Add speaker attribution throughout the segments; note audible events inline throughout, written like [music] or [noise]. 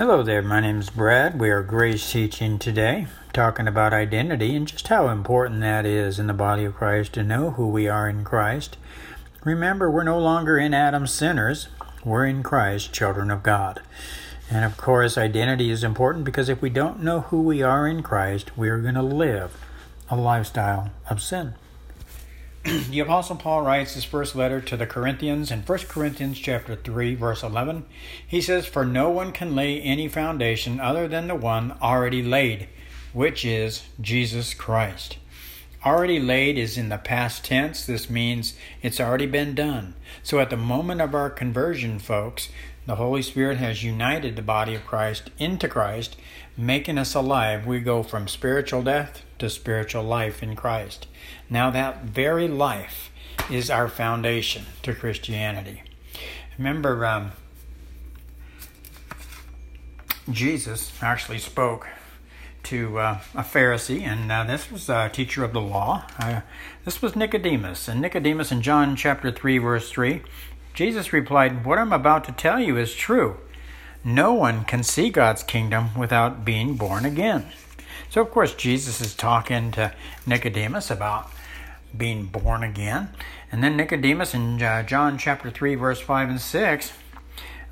Speaker 1: Hello there, my name is Brad. We are Grace Teaching today, talking about identity and just how important that is in the body of Christ to know who we are in Christ. Remember, we're no longer in Adam sinners, we're in Christ, children of God. And of course, identity is important because if we don't know who we are in Christ, we are going to live a lifestyle of sin. The apostle paul writes his first letter to the corinthians in 1 corinthians chapter 3 verse 11 he says for no one can lay any foundation other than the one already laid which is jesus christ. Already laid is in the past tense. This means it's already been done. So at the moment of our conversion folks the holy spirit has united the body of christ into christ making us alive we go from spiritual death to spiritual life in christ now, that very life is our foundation to Christianity. Remember, um, Jesus actually spoke to uh, a Pharisee, and uh, this was a teacher of the law. Uh, this was Nicodemus. And Nicodemus in John chapter 3, verse 3, Jesus replied, What I'm about to tell you is true. No one can see God's kingdom without being born again. So, of course, Jesus is talking to Nicodemus about being born again. And then Nicodemus in uh, John chapter 3, verse 5 and 6,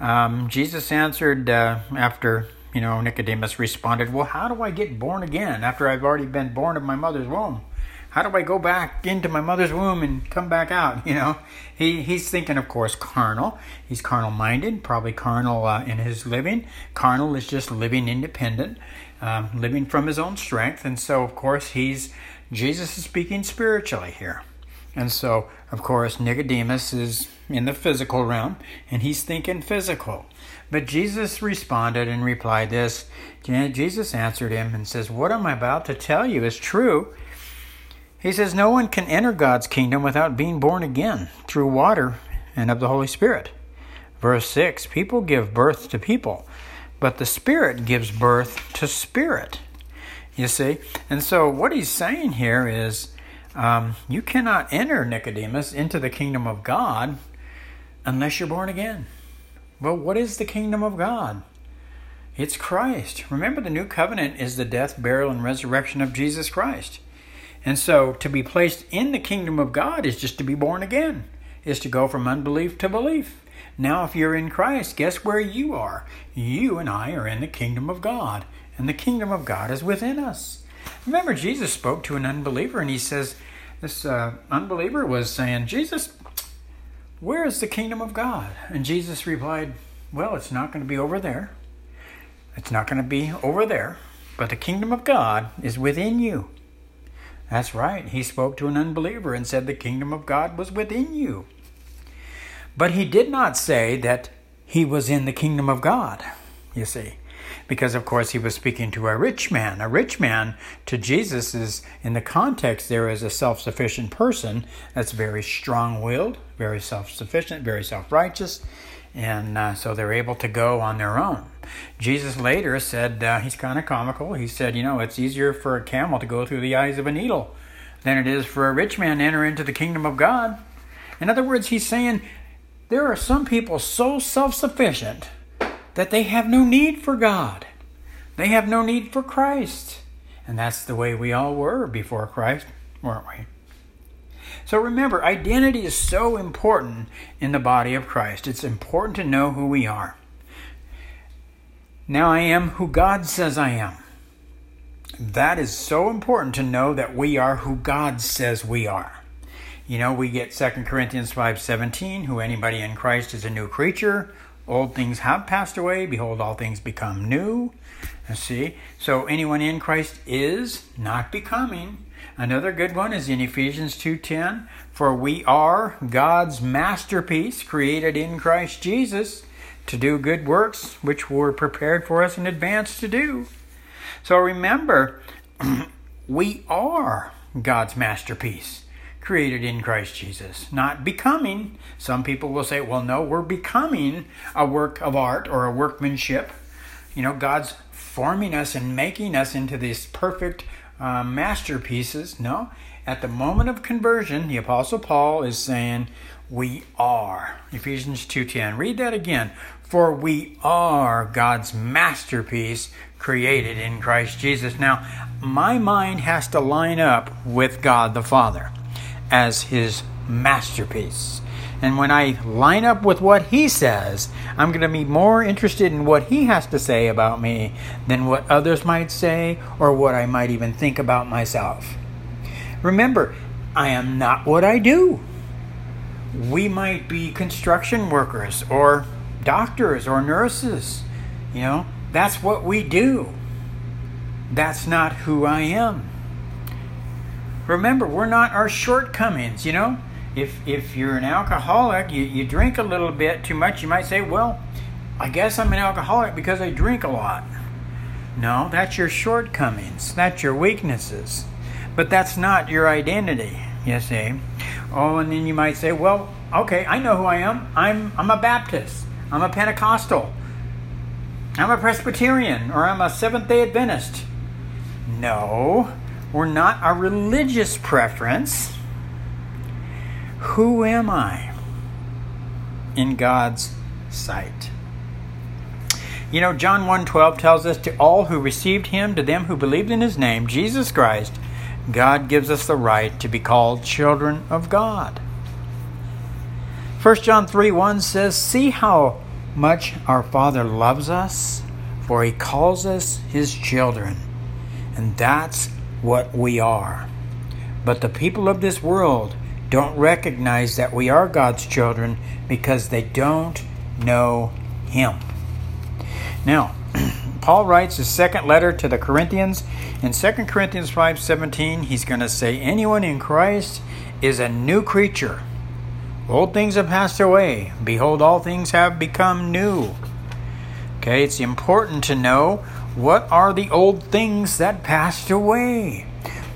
Speaker 1: um, Jesus answered uh, after, you know, Nicodemus responded, Well, how do I get born again after I've already been born of my mother's womb? How do I go back into my mother's womb and come back out? [laughs] You know, he, he's thinking, of course, carnal. He's carnal minded, probably carnal uh, in his living. Carnal is just living independent um, living from his own strength. And so, of course, he's Jesus is speaking spiritually here. And so, of course, Nicodemus is in the physical realm and he's thinking physical. But Jesus responded and replied this. Jesus answered him and says, What I'm about to tell you is true. He says, No one can enter God's kingdom without being born again through water and of the Holy Spirit. Verse 6 People give birth to people, but the Spirit gives birth to spirit. You see? And so what he's saying here is um, you cannot enter, Nicodemus, into the kingdom of God unless you're born again. Well, what is the kingdom of God? It's Christ. Remember, the new covenant is the death, burial, and resurrection of Jesus Christ. And so to be placed in the kingdom of God is just to be born again, is to go from unbelief to belief. Now, if you're in Christ, guess where you are? You and I are in the kingdom of God, and the kingdom of God is within us. Remember, Jesus spoke to an unbeliever, and he says, This uh, unbeliever was saying, Jesus, where is the kingdom of God? And Jesus replied, Well, it's not going to be over there. It's not going to be over there, but the kingdom of God is within you. That's right. He spoke to an unbeliever and said, The kingdom of God was within you. But he did not say that he was in the kingdom of God, you see. Because, of course, he was speaking to a rich man. A rich man to Jesus is, in the context, there is a self sufficient person that's very strong willed, very self sufficient, very self righteous, and uh, so they're able to go on their own. Jesus later said, uh, he's kind of comical. He said, you know, it's easier for a camel to go through the eyes of a needle than it is for a rich man to enter into the kingdom of God. In other words, he's saying there are some people so self sufficient that they have no need for God. They have no need for Christ. And that's the way we all were before Christ, weren't we? So remember, identity is so important in the body of Christ. It's important to know who we are. Now I am who God says I am. That is so important to know that we are who God says we are. You know, we get 2 Corinthians 5:17, who anybody in Christ is a new creature. Old things have passed away, behold all things become new. See? So anyone in Christ is not becoming. Another good one is in Ephesians 2:10, for we are God's masterpiece created in Christ Jesus to do good works which were prepared for us in advance to do. So remember, [clears throat] we are God's masterpiece created in Christ Jesus, not becoming. Some people will say, well, no, we're becoming a work of art or a workmanship. You know, God's forming us and making us into these perfect uh, masterpieces. No, at the moment of conversion, the Apostle Paul is saying, we are. Ephesians 2:10. Read that again. For we are God's masterpiece created in Christ Jesus. Now, my mind has to line up with God the Father as his masterpiece. And when I line up with what he says, I'm going to be more interested in what he has to say about me than what others might say or what I might even think about myself. Remember, I am not what I do. We might be construction workers or doctors or nurses. You know, that's what we do. That's not who I am. Remember, we're not our shortcomings, you know? If if you're an alcoholic, you, you drink a little bit too much, you might say, Well, I guess I'm an alcoholic because I drink a lot. No, that's your shortcomings, that's your weaknesses. But that's not your identity, you see. Oh, and then you might say, Well, okay, I know who I am. I'm I'm a Baptist, I'm a Pentecostal, I'm a Presbyterian, or I'm a Seventh day Adventist. No, we're not a religious preference who am I in God's sight? You know, John 1:12 tells us to all who received him, to them who believed in his name, Jesus Christ, God gives us the right to be called children of God. 1 John 3 1 says, See how much our Father loves us, for he calls us his children. And that's what we are. But the people of this world don't recognize that we are God's children because they don't know Him. Now, [clears throat] Paul writes his second letter to the Corinthians. In 2 Corinthians 5:17, he's going to say anyone in Christ is a new creature. Old things have passed away. Behold, all things have become new. Okay, it's important to know what are the old things that passed away.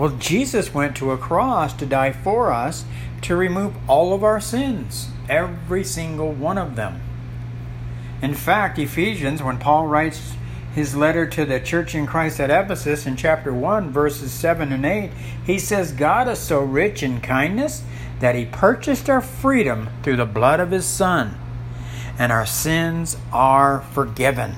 Speaker 1: Well, Jesus went to a cross to die for us to remove all of our sins, every single one of them. In fact, Ephesians, when Paul writes his letter to the church in Christ at Ephesus in chapter 1, verses 7 and 8, he says, God is so rich in kindness that he purchased our freedom through the blood of his Son, and our sins are forgiven.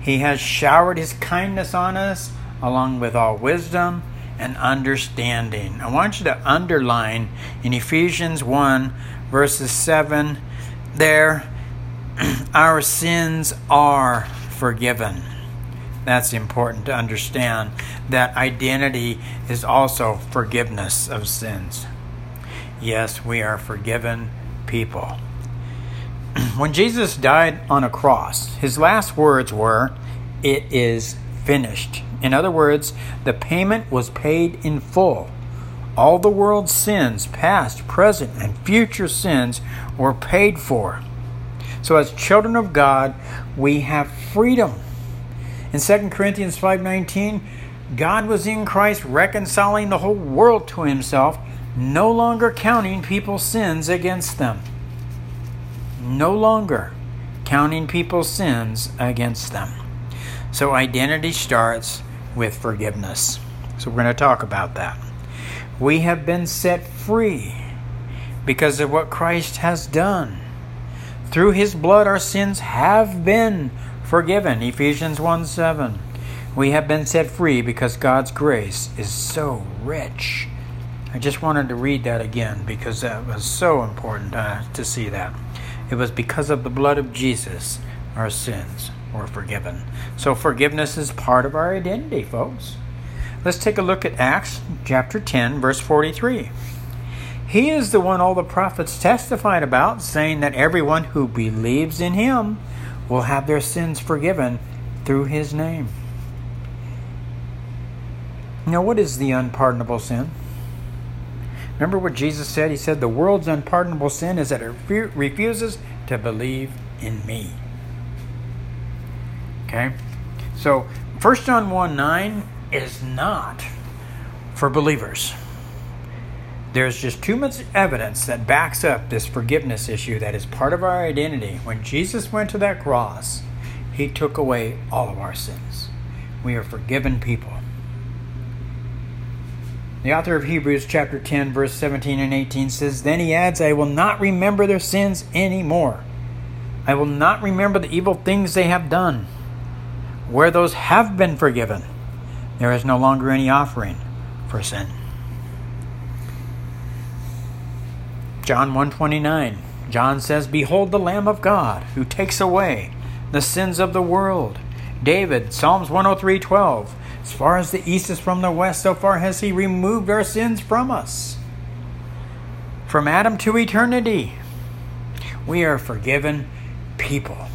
Speaker 1: He has showered his kindness on us along with all wisdom and understanding. I want you to underline in Ephesians 1, verses 7 there, [clears throat] our sins are forgiven. That's important to understand. That identity is also forgiveness of sins. Yes, we are forgiven people. [clears throat] When Jesus died on a cross, his last words were, It is finished. In other words, the payment was paid in full. All the world's sins, past, present, and future sins, were paid for. So, as children of God, we have freedom. In 2 Corinthians 5:19, God was in Christ reconciling the whole world to himself, no longer counting people's sins against them. No longer counting people's sins against them. So identity starts with forgiveness. So we're going to talk about that. We have been set free because of what Christ has done. Through his blood our sins have been forgiven. Ephesians 1 7. We have been set free because God's grace is so rich. I just wanted to read that again because that was so important uh, to see that. It was because of the blood of Jesus our sins or forgiven. So forgiveness is part of our identity, folks. Let's take a look at Acts chapter 10, verse 43. He is the one all the prophets testified about, saying that everyone who believes in him will have their sins forgiven through his name. Now, what is the unpardonable sin? Remember what Jesus said? He said, The world's unpardonable sin is that it refuses to believe in me. Okay? So 1 John 1 9 is not for believers. There's just too much evidence that backs up this forgiveness issue that is part of our identity. When Jesus went to that cross, he took away all of our sins. We are forgiven people. The author of Hebrews chapter 10 verse 17 and 18 says, Then he adds, I will not remember their sins anymore. I will not remember the evil things they have done. Where those have been forgiven, there is no longer any offering for sin. John 129. John says, Behold the Lamb of God who takes away the sins of the world. David, Psalms 103:12. As far as the east is from the west, so far has he removed our sins from us. From Adam to eternity, we are forgiven people.